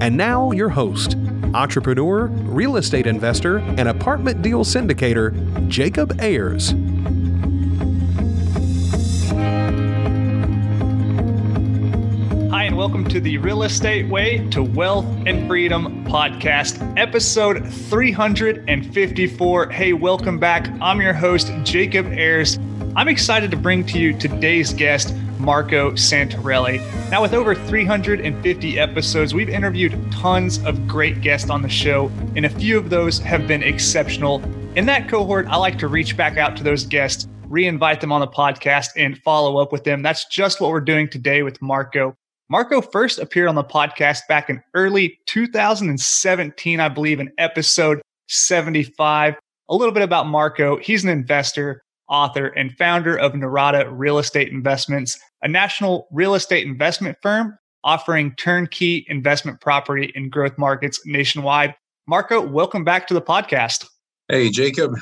And now, your host, entrepreneur, real estate investor, and apartment deal syndicator, Jacob Ayers. Hi, and welcome to the Real Estate Way to Wealth and Freedom podcast, episode 354. Hey, welcome back. I'm your host, Jacob Ayers. I'm excited to bring to you today's guest, Marco Santarelli. Now, with over 350 episodes, we've interviewed tons of great guests on the show, and a few of those have been exceptional. In that cohort, I like to reach back out to those guests, re-invite them on the podcast, and follow up with them. That's just what we're doing today with Marco. Marco first appeared on the podcast back in early 2017, I believe, in episode 75. A little bit about Marco. He's an investor, author, and founder of Norada Real Estate Investments, a national real estate investment firm offering turnkey investment property in growth markets nationwide. Marco, welcome back to the podcast. Hey, Jacob.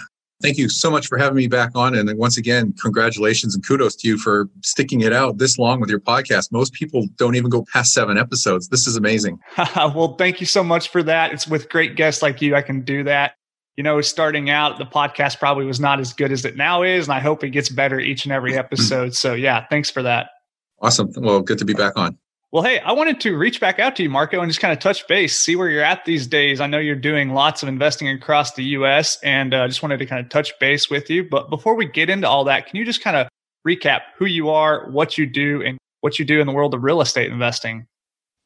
Thank you so much for having me back on. And once again, congratulations and kudos to you for sticking it out this long with your podcast. Most people don't even go past seven episodes. This is amazing. well, thank you so much for that. It's with great guests like you, I can do that. You know, starting out, the podcast probably was not as good as it now is. And I hope it gets better each and every episode. so, yeah, thanks for that. Awesome. Well, good to be back on. Well, hey, I wanted to reach back out to you, Marco, and just kind of touch base, see where you're at these days. I know you're doing lots of investing across the U.S., and uh, just wanted to kind of touch base with you. But before we get into all that, can you just kind of recap who you are, what you do, and what you do in the world of real estate investing?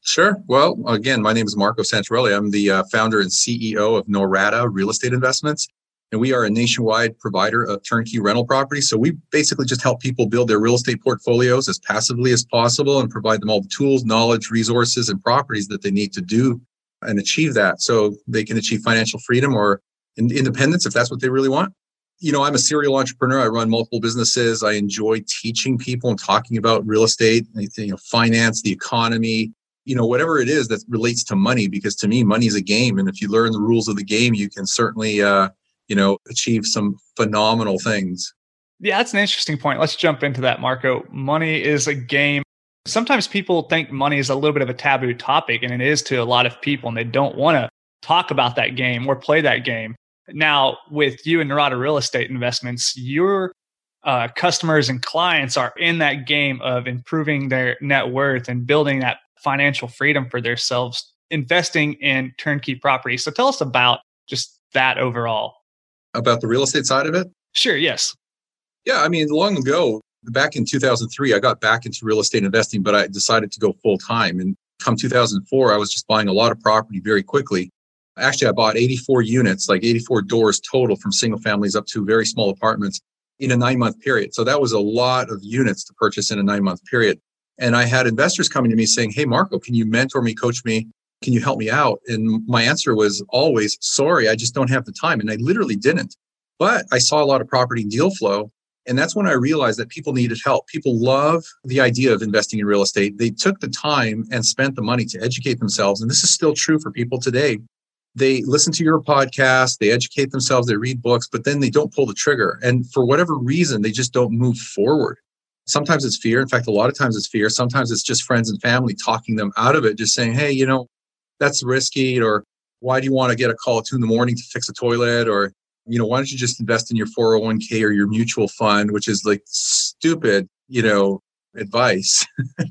Sure. Well, again, my name is Marco Santarelli. I'm the uh, founder and CEO of Norada Real Estate Investments. And we are a nationwide provider of turnkey rental property. So we basically just help people build their real estate portfolios as passively as possible and provide them all the tools, knowledge, resources, and properties that they need to do and achieve that so they can achieve financial freedom or independence if that's what they really want. You know, I'm a serial entrepreneur. I run multiple businesses. I enjoy teaching people and talking about real estate, you know, finance, the economy, you know, whatever it is that relates to money, because to me, money is a game. And if you learn the rules of the game, you can certainly, uh, you know, achieve some phenomenal things. Yeah, that's an interesting point. Let's jump into that, Marco. Money is a game. Sometimes people think money is a little bit of a taboo topic, and it is to a lot of people, and they don't want to talk about that game or play that game. Now, with you and Norada Real Estate Investments, your uh, customers and clients are in that game of improving their net worth and building that financial freedom for themselves, investing in turnkey property. So, tell us about just that overall about the real estate side of it? Sure, yes. Yeah, I mean, long ago, back in 2003, I got back into real estate investing, but I decided to go full time. And come 2004, I was just buying a lot of property very quickly. Actually, I bought 84 units, like 84 doors total from single families up to very small apartments in a nine month period. So that was a lot of units to purchase in a nine month period. And I had investors coming to me saying, Hey, Marco, can you mentor me, coach me? Can you help me out? And my answer was always, sorry, I just don't have the time. And I literally didn't. But I saw a lot of property deal flow. And that's when I realized that people needed help. People love the idea of investing in real estate. They took the time and spent the money to educate themselves. And this is still true for people today. They listen to your podcast, they educate themselves, they read books, but then they don't pull the trigger. And for whatever reason, they just don't move forward. Sometimes it's fear. In fact, a lot of times it's fear. Sometimes it's just friends and family talking them out of it, just saying, hey, you know, that's risky or why do you want to get a call at two in the morning to fix a toilet or you know why don't you just invest in your 401k or your mutual fund which is like stupid you know advice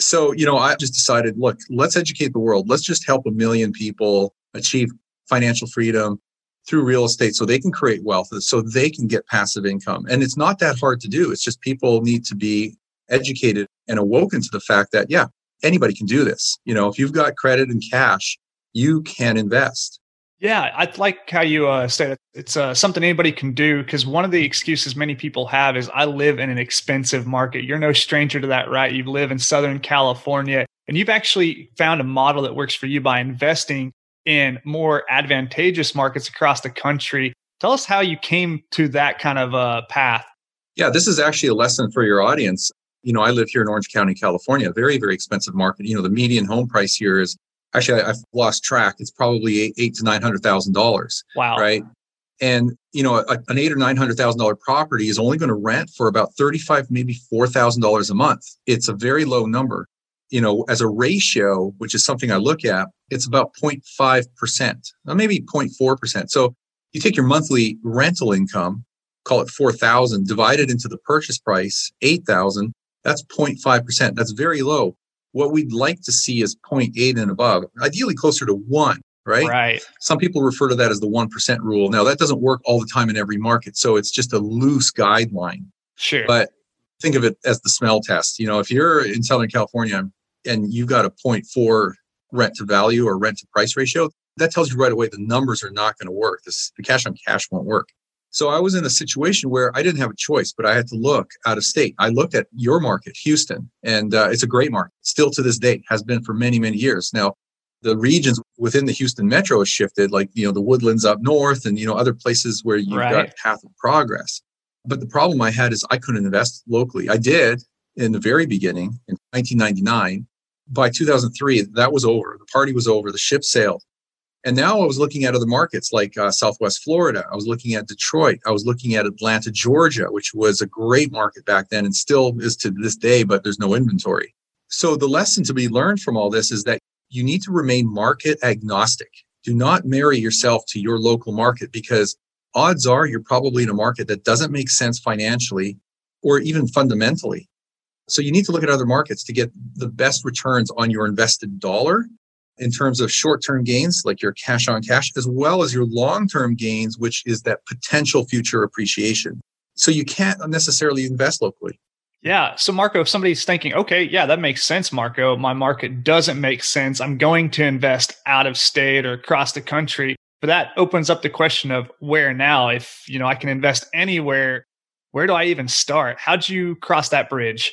so you know i just decided look let's educate the world let's just help a million people achieve financial freedom through real estate so they can create wealth so they can get passive income and it's not that hard to do it's just people need to be educated and awoken to the fact that yeah anybody can do this. You know, if you've got credit and cash, you can invest. Yeah, I like how you uh, said it's uh, something anybody can do because one of the excuses many people have is I live in an expensive market. You're no stranger to that, right? You live in Southern California. And you've actually found a model that works for you by investing in more advantageous markets across the country. Tell us how you came to that kind of uh, path. Yeah, this is actually a lesson for your audience. You know, I live here in Orange County, California, a very, very expensive market. You know, the median home price here is actually I, have lost track. It's probably eight, eight to nine hundred thousand dollars. Wow. Right. And you know, a, an eight or nine hundred thousand dollar property is only going to rent for about thirty five, maybe four thousand dollars a month. It's a very low number. You know, as a ratio, which is something I look at, it's about 0.5 percent, maybe 0.4 percent. So you take your monthly rental income, call it four thousand, divided into the purchase price, eight thousand. That's 0.5 percent. That's very low. What we'd like to see is 0.8 and above, ideally closer to one right? Right. Some people refer to that as the 1% rule. Now, that doesn't work all the time in every market. So it's just a loose guideline. Sure. But think of it as the smell test. You know, if you're in Southern California and you've got a 0.4 rent to value or rent to price ratio, that tells you right away the numbers are not going to work. This, the cash on cash won't work. So I was in a situation where I didn't have a choice, but I had to look out of state. I looked at your market, Houston, and uh, it's a great market. Still to this day, has been for many, many years. Now, the regions within the Houston metro has shifted, like, you know, the woodlands up north and, you know, other places where you've right. got path of progress. But the problem I had is I couldn't invest locally. I did in the very beginning in 1999. By 2003, that was over. The party was over. The ship sailed. And now I was looking at other markets like uh, Southwest Florida. I was looking at Detroit. I was looking at Atlanta, Georgia, which was a great market back then and still is to this day, but there's no inventory. So the lesson to be learned from all this is that you need to remain market agnostic. Do not marry yourself to your local market because odds are you're probably in a market that doesn't make sense financially or even fundamentally. So you need to look at other markets to get the best returns on your invested dollar in terms of short term gains, like your cash on cash, as well as your long term gains, which is that potential future appreciation. So you can't necessarily invest locally. Yeah. So, Marco, if somebody's thinking, okay, yeah, that makes sense, Marco, my market doesn't make sense. I'm going to invest out of state or across the country. But that opens up the question of where now? If, you know, I can invest anywhere, where do I even start? How'd you cross that bridge?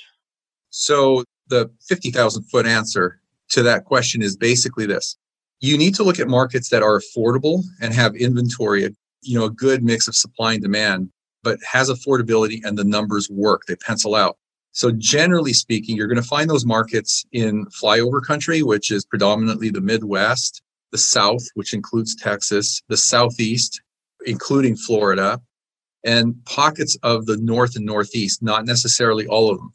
So, the 50,000 foot answer to that question is basically this you need to look at markets that are affordable and have inventory, you know, a good mix of supply and demand, but has affordability and the numbers work. They pencil out. So generally speaking, you're going to find those markets in flyover country, which is predominantly the Midwest, the South, which includes Texas, the Southeast, including Florida, and pockets of the North and Northeast, not necessarily all of them.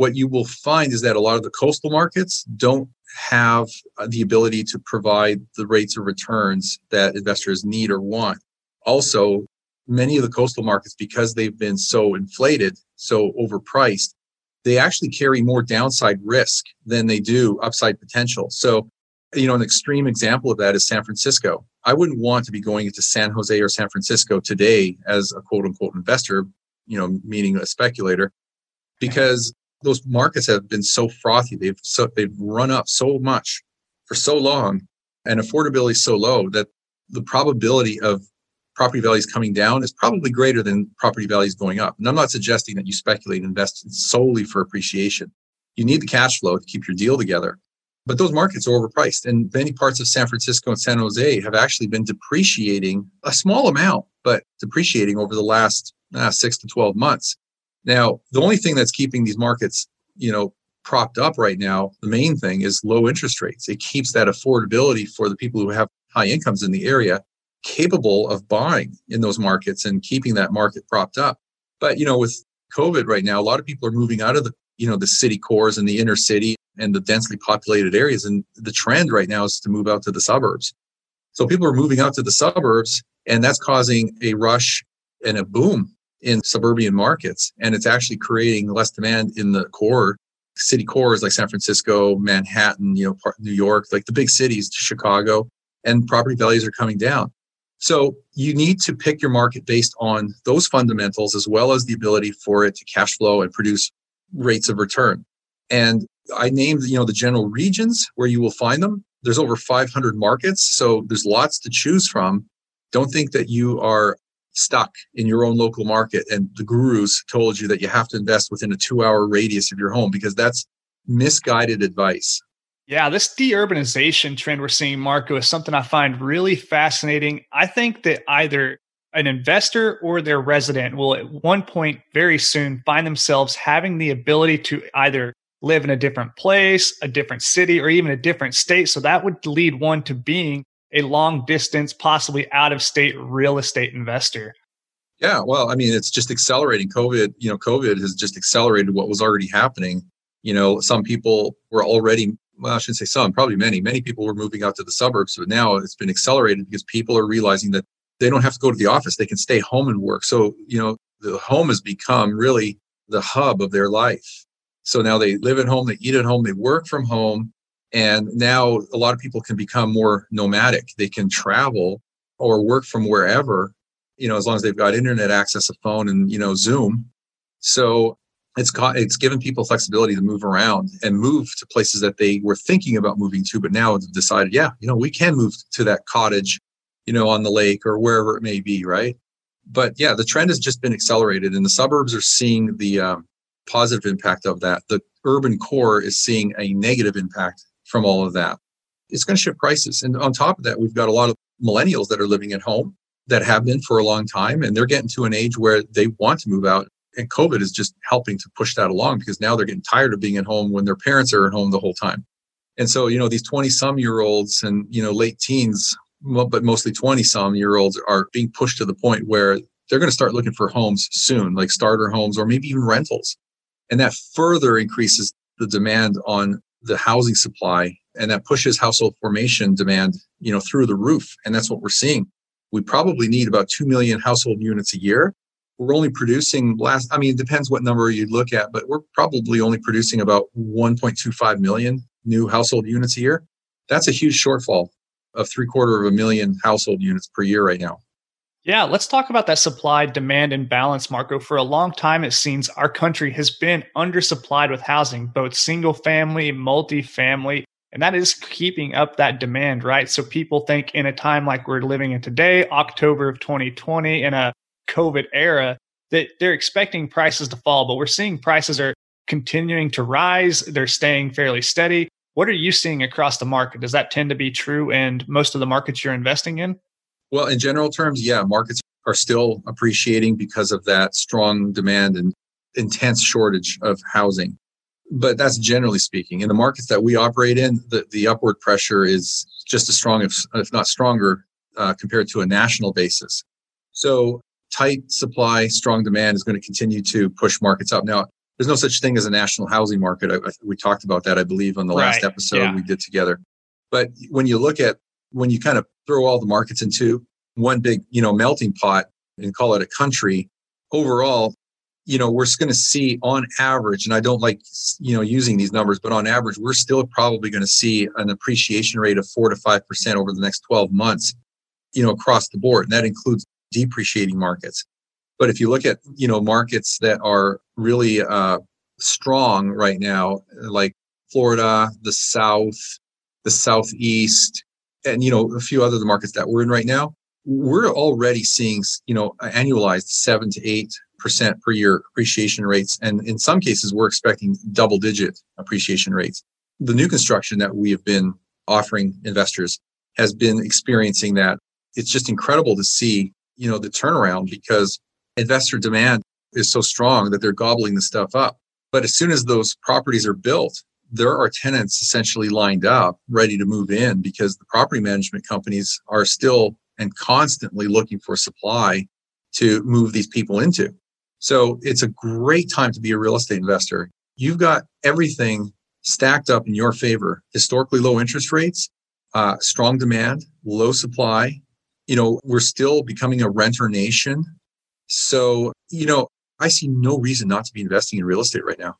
What you will find is that a lot of the coastal markets don't have uh, the ability to provide the rates of returns that investors need or want. Also, many of the coastal markets, because they've been so inflated, so overpriced, they actually carry more downside risk than they do upside potential. So, you know, an extreme example of that is San Francisco. I wouldn't want to be going into San Jose or San Francisco today as a quote unquote investor, you know, meaning a speculator, because those markets have been so frothy. They've so they've run up so much for so long and affordability so low that the probability of property values coming down is probably greater than property values going up. And I'm not suggesting that you speculate and invest solely for appreciation. You need the cash flow to keep your deal together. But those markets are overpriced. And many parts of San Francisco and San Jose have actually been depreciating a small amount, but depreciating over the last uh, six to 12 months. Now, the only thing that's keeping these markets, you know, propped up right now, the main thing is low interest rates. It keeps that affordability for the people who have high incomes in the area capable of buying in those markets and keeping that market propped up. But you know, with COVID right now, a lot of people are moving out of the you know the city cores and the inner city and the densely populated areas, and the trend right now is to move out to the suburbs. So people are moving out to the suburbs, and that's causing a rush and a boom in suburban markets, and it's actually creating less demand in the core city cores like San Francisco, Manhattan, you know, New York, like the big cities, Chicago, and property values are coming down. So you need to pick your market based on those fundamentals as well as the ability for it to cash flow and produce rates of return. And I named, you know, the general regions where you will find them. There's over 500 markets, so there's lots to choose from. Don't think that you are stuck in your own local market and the gurus told you that you have to invest within a 2-hour radius of your home because that's misguided advice. Yeah, this deurbanization trend we're seeing, Marco, is something I find really fascinating. I think that either an investor or their resident will at one point very soon find themselves having the ability to either live in a different place, a different city, or even a different state. So that would lead one to being a long distance, possibly out of state real estate investor. Yeah, well, I mean, it's just accelerating. COVID, you know, COVID has just accelerated what was already happening. You know, some people were already, well, I shouldn't say some, probably many, many people were moving out to the suburbs, but now it's been accelerated because people are realizing that they don't have to go to the office. They can stay home and work. So, you know, the home has become really the hub of their life. So now they live at home, they eat at home, they work from home. And now a lot of people can become more nomadic. They can travel or work from wherever, you know, as long as they've got internet access, a phone, and, you know, Zoom. So it's got, it's given people flexibility to move around and move to places that they were thinking about moving to, but now have decided, yeah, you know, we can move to that cottage, you know, on the lake or wherever it may be, right? But yeah, the trend has just been accelerated, and the suburbs are seeing the um, positive impact of that. The urban core is seeing a negative impact from all of that. It's going to shift prices. And on top of that, we've got a lot of millennials that are living at home that have been for a long time, and they're getting to an age where they want to move out. And COVID is just helping to push that along because now they're getting tired of being at home when their parents are at home the whole time. And so, you know, these 20 some year olds and, you know, late teens, but mostly 20 some year olds are being pushed to the point where they're going to start looking for homes soon, like starter homes or maybe even rentals. And that further increases the demand on the housing supply and that pushes household formation demand, you know, through the roof. And that's what we're seeing. We probably need about 2 million household units a year. We're only producing last, I mean, it depends what number you look at, but we're probably only producing about 1.25 million new household units a year. That's a huge shortfall of three quarter of a million household units per year right now. Yeah, let's talk about that supply demand imbalance, Marco. For a long time, it seems our country has been undersupplied with housing, both single family, multi-family, and that is keeping up that demand, right? So people think in a time like we're living in today, October of 2020, in a COVID era, that they're expecting prices to fall, but we're seeing prices are continuing to rise. They're staying fairly steady. What are you seeing across the market? Does that tend to be true in most of the markets you're investing in? Well, in general terms, yeah, markets are still appreciating because of that strong demand and intense shortage of housing. But that's generally speaking. In the markets that we operate in, the, the upward pressure is just as strong, if, if not stronger, uh, compared to a national basis. So tight supply, strong demand is going to continue to push markets up. Now, there's no such thing as a national housing market. I, I, we talked about that, I believe, on the right. last episode yeah. we did together. But when you look at when you kind of throw all the markets into one big, you know, melting pot and call it a country, overall, you know, we're going to see on average, and I don't like, you know, using these numbers, but on average, we're still probably going to see an appreciation rate of four to 5% over the next 12 months, you know, across the board. And that includes depreciating markets. But if you look at, you know, markets that are really uh, strong right now, like Florida, the South, the Southeast, and you know a few other the markets that we're in right now we're already seeing you know annualized 7 to 8 percent per year appreciation rates. And in some cases we're expecting double digit appreciation rates. The new construction that we have been offering investors has been experiencing that. It's just incredible to see you know the turnaround because investor demand is so strong that they're gobbling the stuff up. But as soon as those properties are built there are tenants essentially lined up ready to move in because the property management companies are still and constantly looking for supply to move these people into. So it's a great time to be a real estate investor. You've got everything stacked up in your favor historically low interest rates, uh, strong demand, low supply. You know, we're still becoming a renter nation. So, you know, I see no reason not to be investing in real estate right now.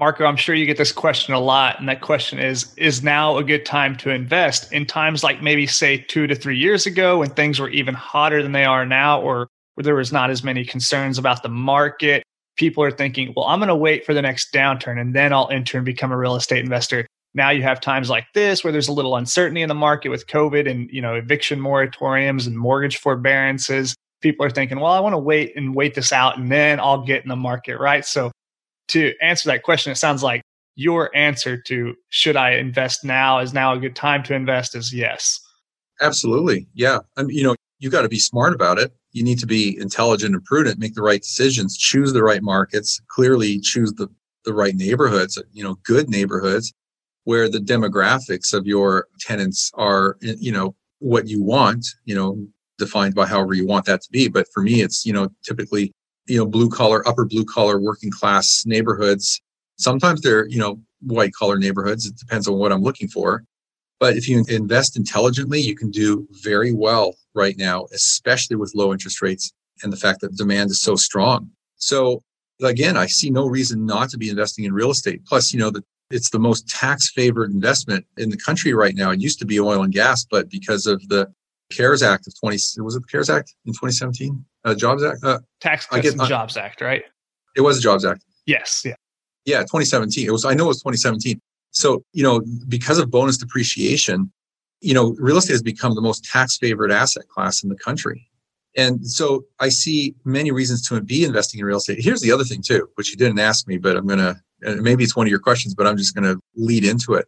Marco, I'm sure you get this question a lot. And that question is Is now a good time to invest in times like maybe, say, two to three years ago when things were even hotter than they are now, or where there was not as many concerns about the market? People are thinking, Well, I'm going to wait for the next downturn and then I'll enter and become a real estate investor. Now you have times like this where there's a little uncertainty in the market with COVID and you know eviction moratoriums and mortgage forbearances. People are thinking, well, I want to wait and wait this out and then I'll get in the market, right? So to answer that question, it sounds like your answer to should I invest now? Is now a good time to invest? Is yes. Absolutely. Yeah. I mean, you know, you got to be smart about it. You need to be intelligent and prudent, make the right decisions, choose the right markets, clearly choose the, the right neighborhoods, you know, good neighborhoods where the demographics of your tenants are, you know, what you want, you know, defined by however you want that to be. But for me, it's, you know, typically, you know, blue collar, upper blue collar, working class neighborhoods. Sometimes they're, you know, white collar neighborhoods. It depends on what I'm looking for. But if you invest intelligently, you can do very well right now, especially with low interest rates and the fact that demand is so strong. So again, I see no reason not to be investing in real estate. Plus, you know, the, it's the most tax favored investment in the country right now. It used to be oil and gas, but because of the CARES Act of 20, was it the CARES Act in 2017? Uh, Jobs Act? Uh, Tax Cuts get, and Jobs Act, right? It was a Jobs Act. Yes. Yeah. Yeah. 2017. It was, I know it was 2017. So, you know, because of bonus depreciation, you know, real estate has become the most tax favored asset class in the country. And so I see many reasons to be investing in real estate. Here's the other thing too, which you didn't ask me, but I'm going to, maybe it's one of your questions, but I'm just going to lead into it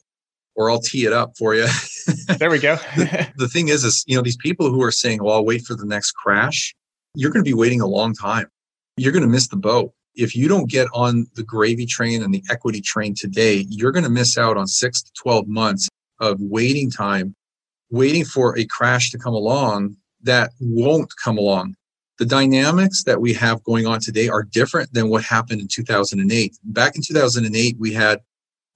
or I'll tee it up for you. there we go. the, the thing is, is, you know, these people who are saying, well, I'll wait for the next crash, you're going to be waiting a long time. You're going to miss the boat if you don't get on the gravy train and the equity train today, you're going to miss out on six to 12 months of waiting time, waiting for a crash to come along that won't come along. The dynamics that we have going on today are different than what happened in 2008. Back in 2008, we had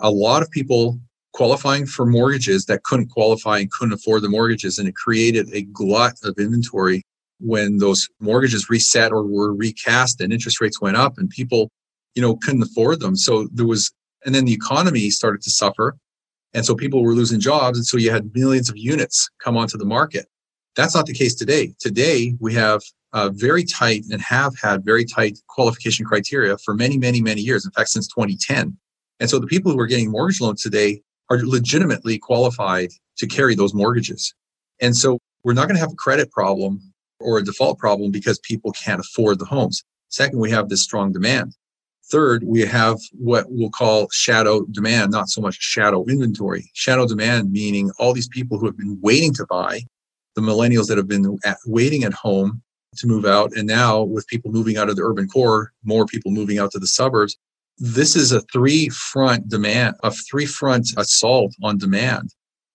a lot of people qualifying for mortgages that couldn't qualify and couldn't afford the mortgages. And it created a glut of inventory when those mortgages reset or were recast and interest rates went up and people, you know, couldn't afford them. So there was, and then the economy started to suffer. And so people were losing jobs. And so you had millions of units come onto the market. That's not the case today. Today, we have uh, very tight and have had very tight qualification criteria for many, many, many years. In fact, since 2010. And so the people who are getting mortgage loans today are legitimately qualified to carry those mortgages. And so we're not going to have a credit problem or a default problem because people can't afford the homes. Second, we have this strong demand. Third, we have what we'll call shadow demand, not so much shadow inventory. Shadow demand meaning all these people who have been waiting to buy, the millennials that have been at, waiting at home to move out. And now with people moving out of the urban core, more people moving out to the suburbs. This is a three front demand, a three front assault on demand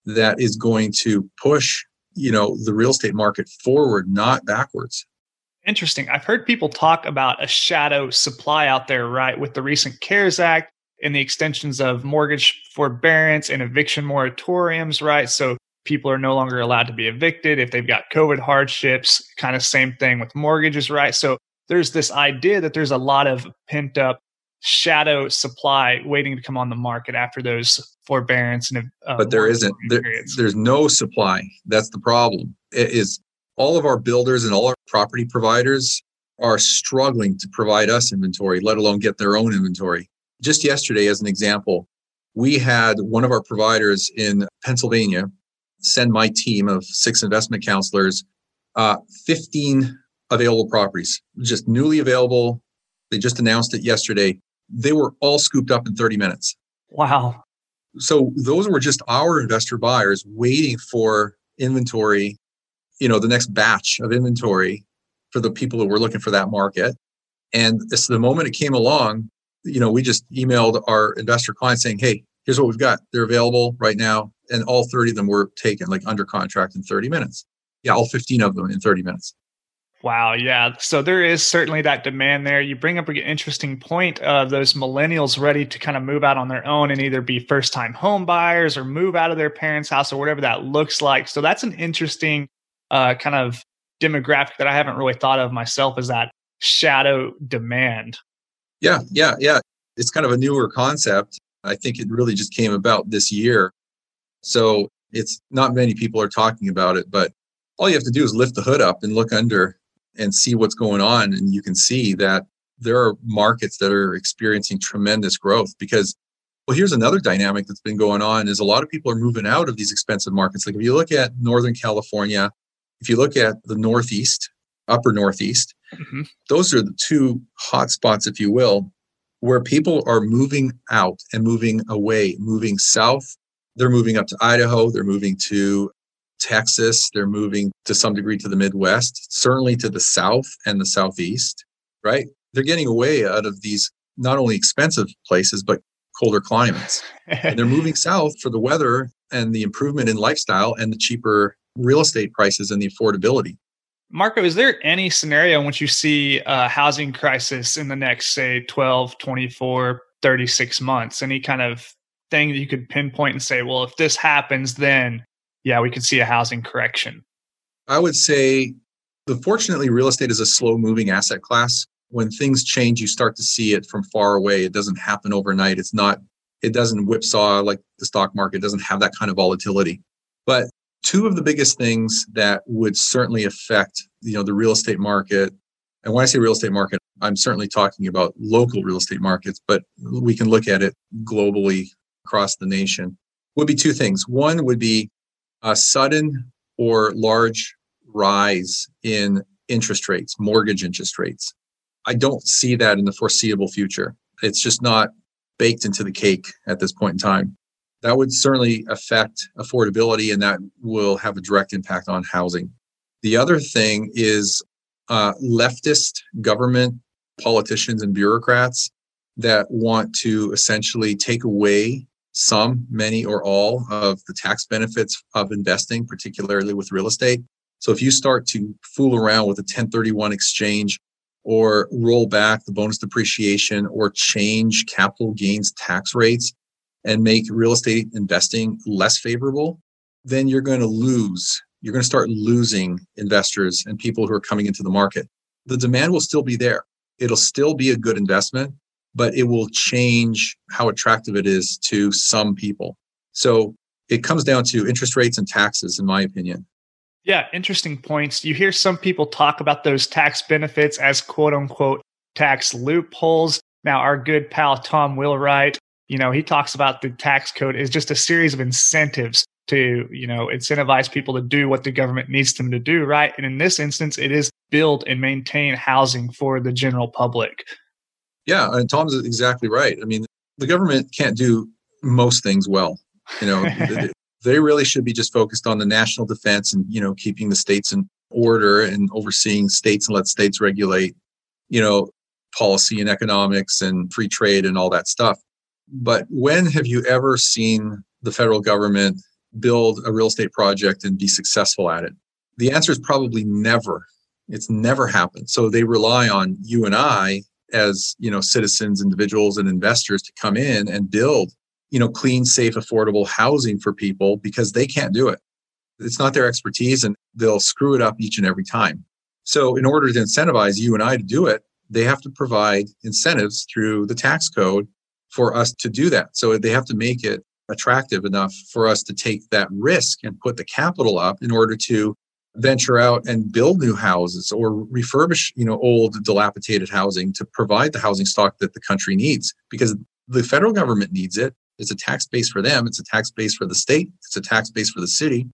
that is going to push you know the real estate market forward not backwards. Interesting. I've heard people talk about a shadow supply out there right with the recent cares act and the extensions of mortgage forbearance and eviction moratoriums right? So people are no longer allowed to be evicted if they've got covid hardships kind of same thing with mortgages right? So there's this idea that there's a lot of pent up shadow supply waiting to come on the market after those forbearance and uh, but there isn't. There, there's no supply. That's the problem. It is all of our builders and all our property providers are struggling to provide us inventory let alone get their own inventory. Just yesterday as an example we had one of our providers in pennsylvania send my team of six investment counselors uh, 15 available properties just newly available. They just announced it yesterday they were all scooped up in 30 minutes. Wow. So those were just our investor buyers waiting for inventory, you know, the next batch of inventory for the people who were looking for that market. And this, the moment it came along, you know, we just emailed our investor clients saying, Hey, here's what we've got. They're available right now. And all 30 of them were taken like under contract in 30 minutes. Yeah, all 15 of them in 30 minutes. Wow. Yeah. So there is certainly that demand there. You bring up an interesting point of those millennials ready to kind of move out on their own and either be first time home buyers or move out of their parents' house or whatever that looks like. So that's an interesting uh, kind of demographic that I haven't really thought of myself is that shadow demand. Yeah. Yeah. Yeah. It's kind of a newer concept. I think it really just came about this year. So it's not many people are talking about it, but all you have to do is lift the hood up and look under and see what's going on. And you can see that there are markets that are experiencing tremendous growth because well here's another dynamic that's been going on is a lot of people are moving out of these expensive markets like if you look at northern california if you look at the northeast upper northeast mm-hmm. those are the two hot spots if you will where people are moving out and moving away, moving south. They're moving up to Idaho. They're moving to Texas. They're moving to some degree to the Midwest, certainly to the South and the Southeast, right? They're getting away out of these not only expensive places, but colder climates. and they're moving south for the weather and the improvement in lifestyle and the cheaper real estate prices and the affordability. Marco, is there any scenario in which you see a housing crisis in the next, say, 12, 24, 36 months? Any kind of thing that you could pinpoint and say, well, if this happens, then yeah, we could see a housing correction? I would say, fortunately, real estate is a slow moving asset class. When things change, you start to see it from far away. It doesn't happen overnight. It's not, it doesn't whipsaw like the stock market, it doesn't have that kind of volatility. But two of the biggest things that would certainly affect you know the real estate market and when i say real estate market i'm certainly talking about local real estate markets but we can look at it globally across the nation would be two things one would be a sudden or large rise in interest rates mortgage interest rates. I don't see that in the foreseeable future. It's just not baked into the cake at this point in time. That would certainly affect affordability and that will have a direct impact on housing. The other thing is uh, leftist government politicians and bureaucrats that want to essentially take away some, many, or all of the tax benefits of investing, particularly with real estate. So if you start to fool around with a 1031 exchange or roll back the bonus depreciation or change capital gains tax rates, and make real estate investing less favorable, then you're going to lose. You're going to start losing investors and people who are coming into the market. The demand will still be there. It'll still be a good investment, but it will change how attractive it is to some people. So it comes down to interest rates and taxes, in my opinion. Yeah, interesting points. You hear some people talk about those tax benefits as quote unquote tax loopholes. Now, our good pal Tom Wheelwright you know, he talks about the tax code is just a series of incentives to, you know, incentivize people to do what the government needs them to do, right? And in this instance, it is build and maintain housing for the general public. Yeah, and Tom's exactly right. I mean, the government can't do most things well. You know, they really should be just focused on the national defense and, you know, keeping the states in order and overseeing states and let states regulate, you know, policy and economics and free trade and all that stuff. But when have you ever seen the federal government build a real estate project and be successful at it? The answer is probably never. It's never happened. So they rely on you and I as, you know, citizens, individuals and investors to come in and build, you know, clean, safe, affordable housing for people because they can't do it. It's not their expertise and they'll screw it up each and every time. So in order to incentivize you and I to do it, they have to provide incentives through the tax code for us to do that. So they have to make it attractive enough for us to take that risk and put the capital up in order to venture out and build new houses or refurbish, you know, old dilapidated housing to provide the housing stock that the country needs because the federal government needs it. It's a tax base for them, it's a tax base for the state, it's a tax base for the city.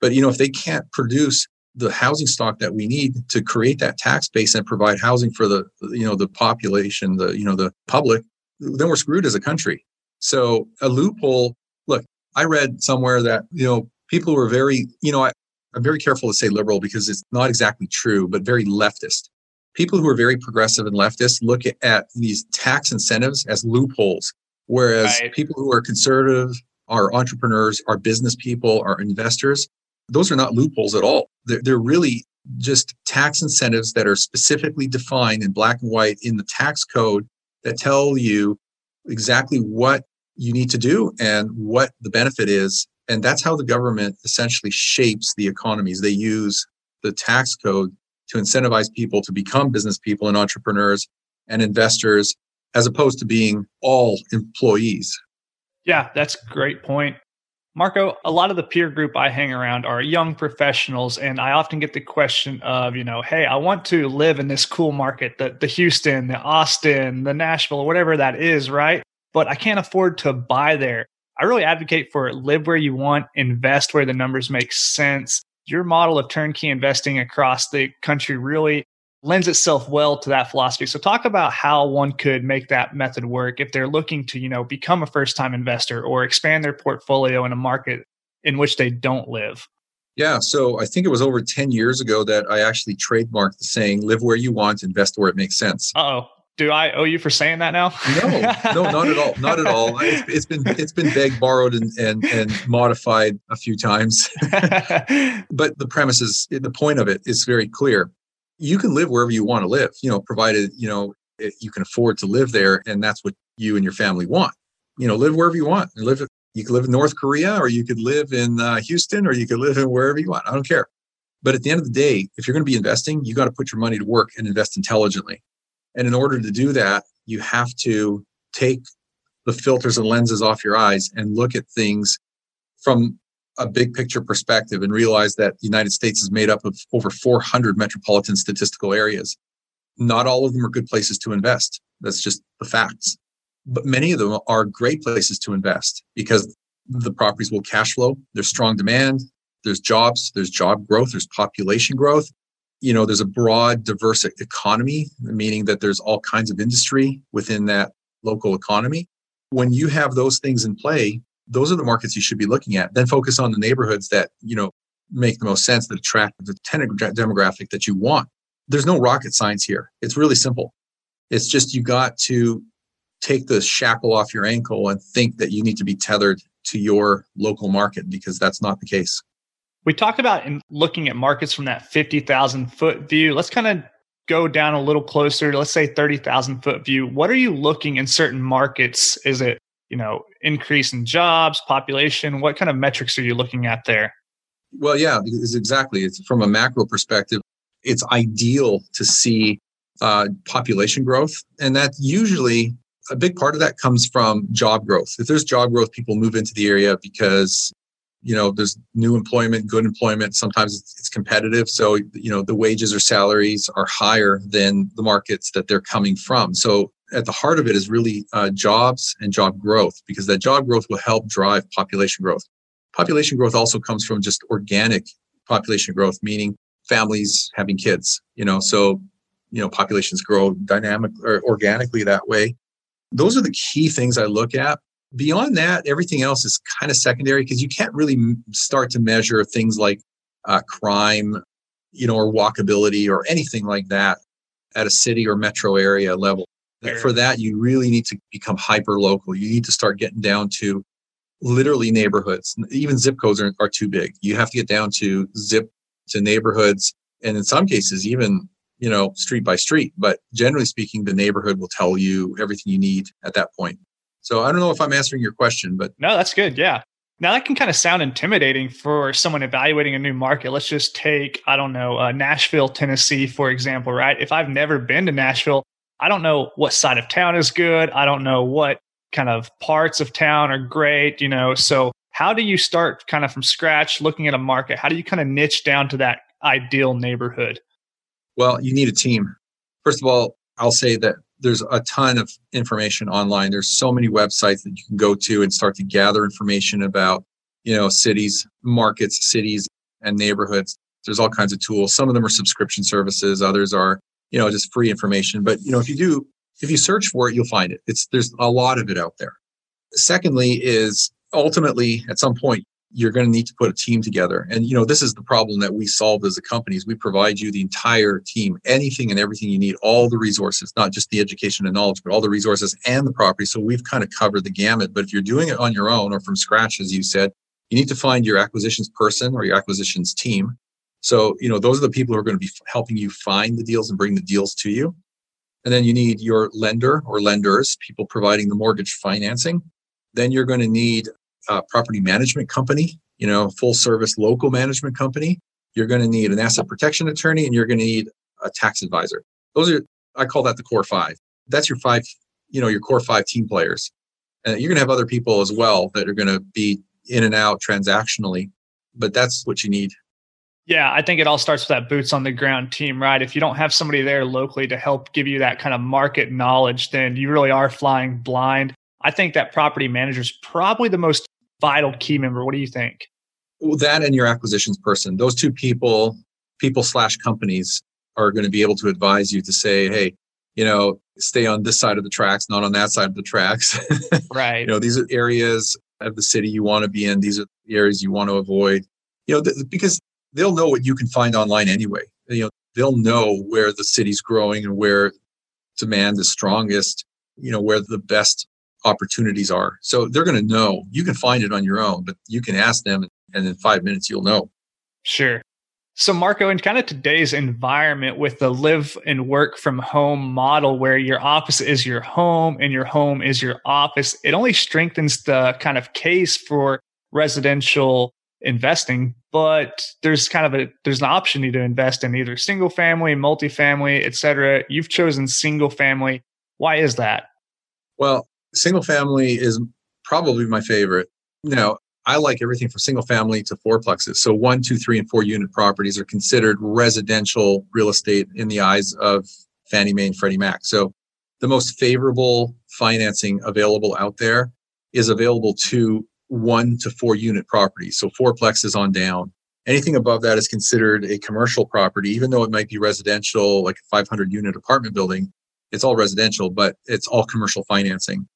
But you know, if they can't produce the housing stock that we need to create that tax base and provide housing for the you know the population the you know the public then we're screwed as a country. So a loophole. Look, I read somewhere that you know people were very you know I, I'm very careful to say liberal because it's not exactly true, but very leftist. People who are very progressive and leftist look at, these tax incentives as loopholes, whereas right. people who are conservative, are entrepreneurs, are business people, are investors, those are not loopholes at all. They're, they're really just tax incentives that are specifically defined in black and white in the tax code that tell you exactly what you need to do and what the benefit is. And that's how the government essentially shapes the economies. They use the tax code to incentivize people to become business people and entrepreneurs and investors as opposed to being all employees. Yeah, that's a great point. Marco, a lot of the peer group I hang around are young professionals, and I often get the question of, you know, hey, I want to live in this cool market, the, the Houston, the Austin, the Nashville, or whatever that is, right? But I can't afford to buy there. I really advocate for it. live where you want, invest where the numbers make sense. Your model of turnkey investing across the country really lends itself well to that philosophy. So talk about how one could make that method work if they're looking to, you know, become a first-time investor or expand their portfolio in a market in which they don't live. Yeah, so I think it was over 10 years ago that I actually trademarked the saying live where you want, invest where it makes sense. Uh-oh. Do I owe you for saying that now? no, no, not at all. Not at all. It's, it's been it's been begged, borrowed, and, and and modified a few times. but the premise is the point of it is very clear you can live wherever you want to live, you know, provided, you know, you can afford to live there and that's what you and your family want. You know, live wherever you want. Live you could live in North Korea or you could live in uh, Houston or you could live in wherever you want. I don't care. But at the end of the day, if you're going to be investing, you got to put your money to work and invest intelligently. And in order to do that, you have to take the filters and lenses off your eyes and look at things from a big picture perspective and realize that the United States is made up of over 400 metropolitan statistical areas. Not all of them are good places to invest. That's just the facts. But many of them are great places to invest because the properties will cash flow. There's strong demand. There's jobs. There's job growth. There's population growth. You know, there's a broad, diverse economy, meaning that there's all kinds of industry within that local economy. When you have those things in play, those are the markets you should be looking at. Then focus on the neighborhoods that, you know, make the most sense, that attract the tenant demographic that you want. There's no rocket science here. It's really simple. It's just you got to take the shackle off your ankle and think that you need to be tethered to your local market because that's not the case. We talked about in looking at markets from that 50,000 foot view. Let's kind of go down a little closer let's say 30,000 foot view. What are you looking in certain markets? Is it you know increase in jobs population what kind of metrics are you looking at there well yeah it's exactly it's from a macro perspective it's ideal to see uh, population growth and that usually a big part of that comes from job growth if there's job growth people move into the area because you know there's new employment good employment sometimes it's, competitive so you know the wages or salaries are higher than the markets that they're coming from so at the heart of it is really uh, jobs and job growth because that job growth will help drive population growth. Population growth also comes from just organic population growth, meaning families having kids, you know, so, you know, populations grow dynamic or organically that way. Those are the key things I look at. Beyond that, everything else is kind of secondary because you can't really start to measure things like uh, crime, you know, or walkability or anything like that at a city or metro area level for that, you really need to become hyper local. You need to start getting down to literally neighborhoods. Even zip codes are, are too big. You have to get down to zip to neighborhoods. And in some cases, even, you know, street by street. But generally speaking, the neighborhood will tell you everything you need at that point. So I don't know if I'm answering your question, but no, that's good. Yeah. Now that can kind of sound intimidating for someone evaluating a new market. Let's just take, I don't know, uh, Nashville, Tennessee, for example, right? If I've never been to Nashville, I don't know what side of town is good. I don't know what kind of parts of town are great, you know. So, how do you start kind of from scratch looking at a market? How do you kind of niche down to that ideal neighborhood? Well, you need a team. First of all, I'll say that there's a ton of information online. There's so many websites that you can go to and start to gather information about, you know, cities, markets, cities, and neighborhoods. There's all kinds of tools. Some of them are subscription services, others are you know, just free information. But, you know, if you do, if you search for it, you'll find it. It's, there's a lot of it out there. Secondly is ultimately at some point, you're going to need to put a team together. And, you know, this is the problem that we solve as a company is we provide you the entire team, anything and everything you need, all the resources, not just the education and knowledge, but all the resources and the property. So we've kind of covered the gamut. But if you're doing it on your own or from scratch, as you said, you need to find your acquisitions person or your acquisitions team so, you know, those are the people who are going to be helping you find the deals and bring the deals to you. And then you need your lender or lenders, people providing the mortgage financing. Then you're going to need a property management company, you know, full service local management company. You're going to need an asset protection attorney and you're going to need a tax advisor. Those are, I call that the core five. That's your five, you know, your core five team players. And you're going to have other people as well that are going to be in and out transactionally, but that's what you need yeah, I think it all starts with that boots on the ground team, right? If you don't have somebody there locally to help give you that kind of market knowledge, then you really are flying blind. I think that property manager is probably the most vital key member. What do you think? Well, that and your acquisitions person, those two people, people slash companies are going to be able to advise you to say, hey, you know, stay on this side of the tracks, not on that side of the tracks. right. you know, these are areas of the city you want to be in. These are the areas you want to avoid. You know, th- because they'll know what you can find online anyway. You know, they'll know where the city's growing and where demand is strongest, you know, where the best opportunities are. So they're going to know. You can find it on your own, but you can ask them and in 5 minutes you'll know. Sure. So, Marco, in kind of today's environment with the live and work from home model where your office is your home and your home is your office, it only strengthens the kind of case for residential investing. But there's kind of a there's an option to invest in either single family, multifamily, et cetera. You've chosen single family. Why is that? Well, single family is probably my favorite. Now, I like everything from single family to fourplexes. So one, two, three, and four unit properties are considered residential real estate in the eyes of Fannie Mae and Freddie Mac. So the most favorable financing available out there is available to one to four unit properties. So fourplexes on down. Anything above that is considered a commercial property, even though it might be residential, like a 500 unit apartment building. It's all residential, but it's all commercial financing.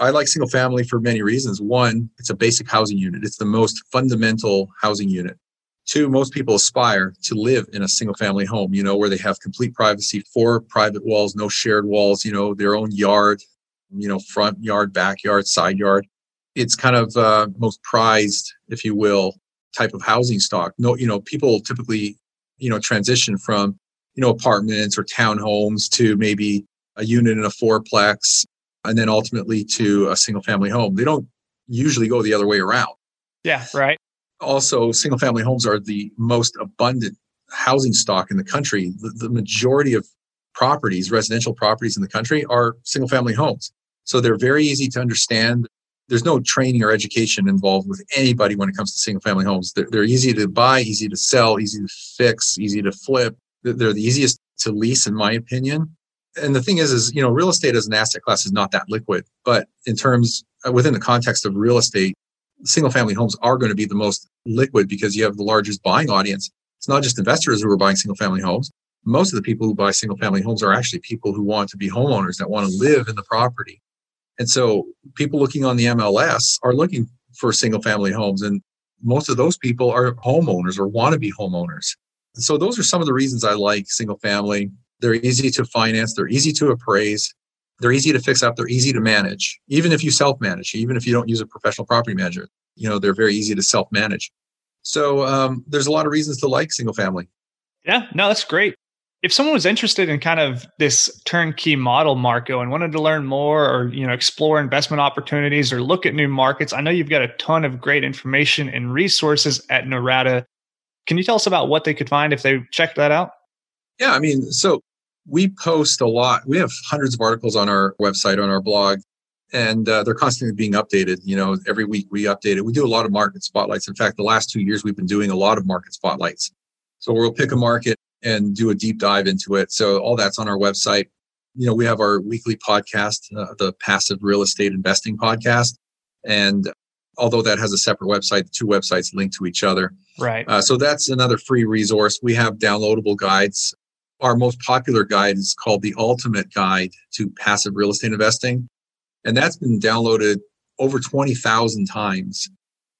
I like single family for many reasons. One, it's a basic housing unit. It's the most fundamental housing unit. Two, most people aspire to live in a single family home, you know, where they have complete privacy, four private walls, no shared walls, you know, their own yard, you know, front yard, backyard, side yard. It's kind of uh, most prized, if you will, type of housing stock. No, you know, people typically, you know, transition from, you know, apartments or townhomes to maybe a unit in a fourplex and then ultimately to a single family home. They don't usually go the other way around. Yeah, right. Also, single family homes are the most abundant housing stock in the country. The, the majority of properties, residential properties in the country, are single family homes. So they're very easy to understand. There's no training or education involved with anybody when it comes to single family homes. They're, they're easy to buy, easy to sell, easy to fix, easy to flip. They're the easiest to lease, in my opinion and the thing is, is, you know, real estate as an asset class is not that liquid, but in terms uh, within the context of real estate, single family homes are going to be the most liquid because you have the largest buying audience. It's not just investors who are buying single family homes. Most of the people who buy single family homes are actually people who want to be homeowners that want to live in the property. And so people looking on the MLS are looking for single family homes. And most of those people are homeowners or want to be homeowners. so those are some of the reasons I like single family. They're easy to finance. They're easy to appraise. They're easy to fix up. They're easy to manage. Even if you self manage, even if you don't use a professional property manager, you know, they're very easy to self manage. So um, there's a lot of reasons to like single family. Yeah, no, that's great. If someone was interested in kind of this turnkey model, Marco, and wanted to learn more or you know explore investment opportunities or look at new markets, I know you've got a ton of great information and resources at Norada. Can you tell us about what they could find if they check that out? Yeah, I mean, so we post a lot. We have hundreds of articles on our website, on our blog, and uh, they're constantly being updated. You know, every week we update it. We do a lot of market spotlights. In fact, the last two years we've been doing a lot of market spotlights. So we'll pick a market and do a deep dive into it. So all that's on our website. You know, we have our weekly podcast, uh, the Passive Real Estate Investing Podcast, and although that has a separate website, the two websites link to each other. Right. Uh, so that's another free resource. We have downloadable guides our most popular guide is called the Ultimate Guide to Passive Real Estate Investing. And that's been downloaded over 20,000 times.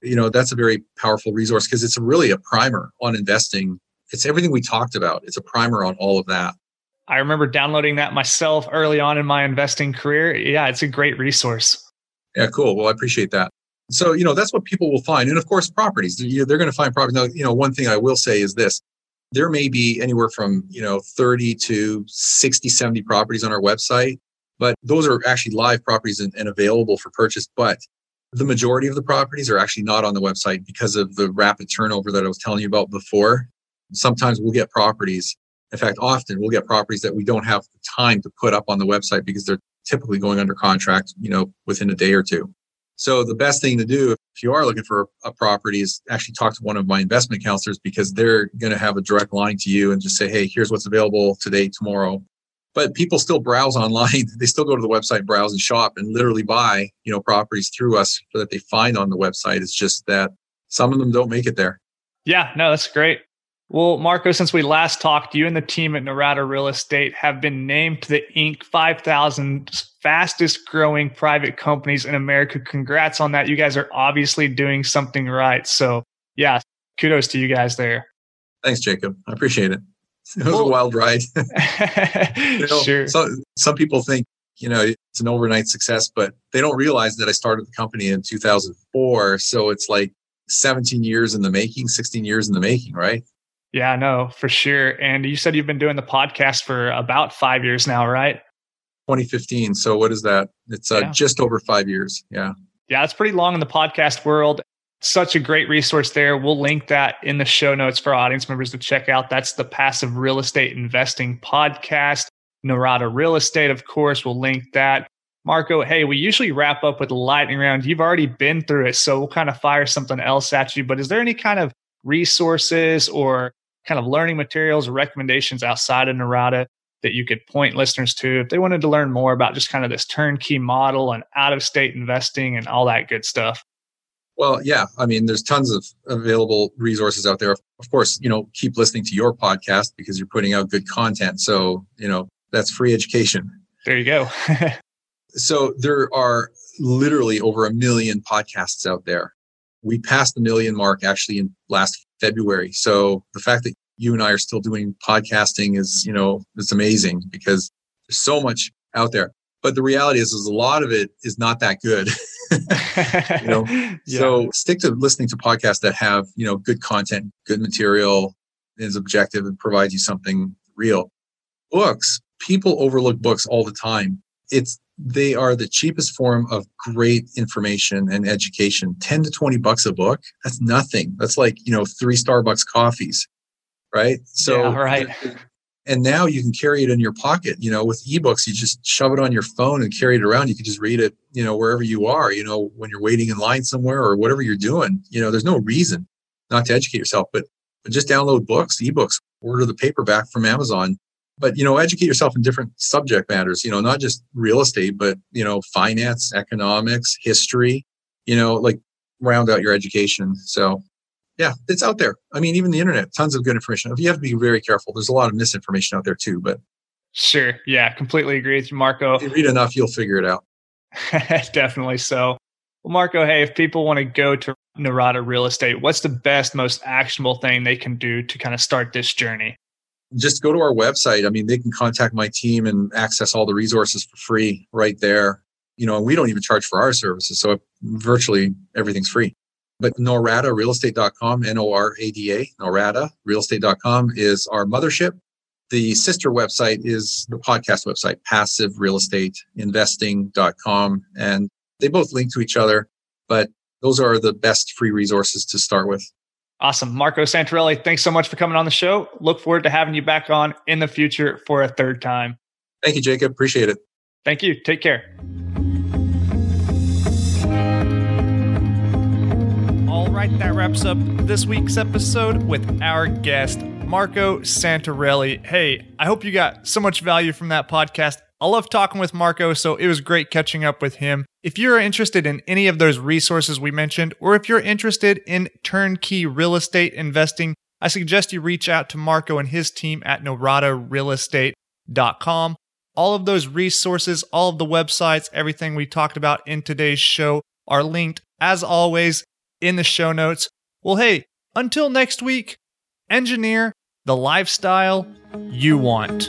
You know, that's a very powerful resource because it's really a primer on investing. It's everything we talked about. It's a primer on all of that. I remember downloading that myself early on in my investing career. Yeah, it's a great resource. Yeah, cool. Well, I appreciate that. So, you know, that's what people will find. And of course, properties. They're going to find properties. Now, you know, one thing I will say is this there may be anywhere from you know 30 to 60 70 properties on our website but those are actually live properties and, and, available for purchase but the majority of the properties are actually not on the website because of the rapid turnover that i was telling you about before. Sometimes we'll get properties in fact often we'll get properties that we don't have time to put up on the website because they're typically going under contract you know within a day or two so the best thing to do if you are looking for a property is actually talk to one of my investment counselors because they're going to have a direct line to you and just say, Hey, here's what's available today, tomorrow. But people still browse online. They still go to the website, browse and shop and literally buy, you know, properties through us that they find on the website. It's just that some of them don't make it there. Yeah, no, that's great. Well, Marco, since we last talked, you and the team at Norada Real Estate have been named the Inc. 5000 fastest growing private companies in America. Congrats on that. You guys are obviously doing something right. So, yeah, kudos to you guys there. Thanks, Jacob. I appreciate it. It was a wild ride. you know, sure. Some, some people think, you know, it's an overnight success, but they don't realize that I started the company in 2004. So it's like 17 years in the making, 16 years in the making, right? Yeah, no, for sure. And you said you've been doing the podcast for about five years now, right? 2015. So what is that? It's uh, yeah. just over five years. Yeah. Yeah, it's pretty long in the podcast world. Such a great resource there. We'll link that in the show notes for audience members to check out. That's the Passive Real Estate Investing Podcast. Norada Real Estate, of course, we'll link that. Marco, hey, we usually wrap up with a lightning round. You've already been through it, so we'll kind of fire something else at you. But is there any kind of resources or kind of learning materials or recommendations outside of Norada that you could point listeners to if they wanted to learn more about just kind of this turnkey model and out of state investing and all that good stuff? Well, yeah. I mean, there's tons of available resources out there. Of course, you know, keep listening to your podcast because you're putting out good content. So, you know, that's free education. There you go. so, there are literally over a million podcasts out there. We passed the million mark actually in last February. So the fact that you and I are still doing podcasting is, you know, it's amazing because there's so much out there. But the reality is, is a lot of it is not that good. you know, yeah. so stick to listening to podcasts that have, you know, good content, good material, is objective and provides you something real. Books, people overlook books all the time. It's they are the cheapest form of great information and education. 10 to 20 bucks a book? That's nothing. That's like you know three starbucks coffees right? So yeah, right. and now you can carry it in your pocket. You know with ebooks you just shove it on your phone and carry it around. You can just read it you know wherever you are you know when you're waiting in line somewhere or whatever you're doing. You know there's no reason not to educate yourself but, but just download books ebooks order the paperback from amazon but you know educate yourself in different subject matters you know not just real estate but you know finance economics history you know like round out your education. So yeah it's out there. I mean even the internet tons of good information. You have to be very careful. There's a lot of misinformation out there too but sure. Yeah completely agree with you marco. If you read enough you'll figure it out. Definitely so. Well marco hey if people want to go to Norada real estate what's the best most actionable thing they can do to kind of start this journey just go to our website. I mean, they can contact my team and access all the resources for free right there. You know, we don't even charge for our services. So virtually everything's free. But NoradaRealEstate.com, N-O-R-A-D-A, Norada Realestate.com is our mothership. The sister website is the podcast website, PassiveRealEstateInvesting.com. And they both link to each other, but those are the best free resources to start with. Awesome. Marco Santarelli, thanks so much for coming on the show. Look forward to having you back on in the future for a third time. Thank you, Jacob. Appreciate it. Thank you. Take care. All right, that wraps up this week's episode with our guest, Marco Santarelli. Hey, I hope you got so much value from that podcast. I love talking with Marco, so it was great catching up with him. If you're interested in any of those resources we mentioned, or if you're interested in turnkey real estate investing, I suggest you reach out to Marco and his team at noradarealestate.com. All of those resources, all of the websites, everything we talked about in today's show are linked, as always, in the show notes. Well, hey, until next week, engineer the lifestyle you want.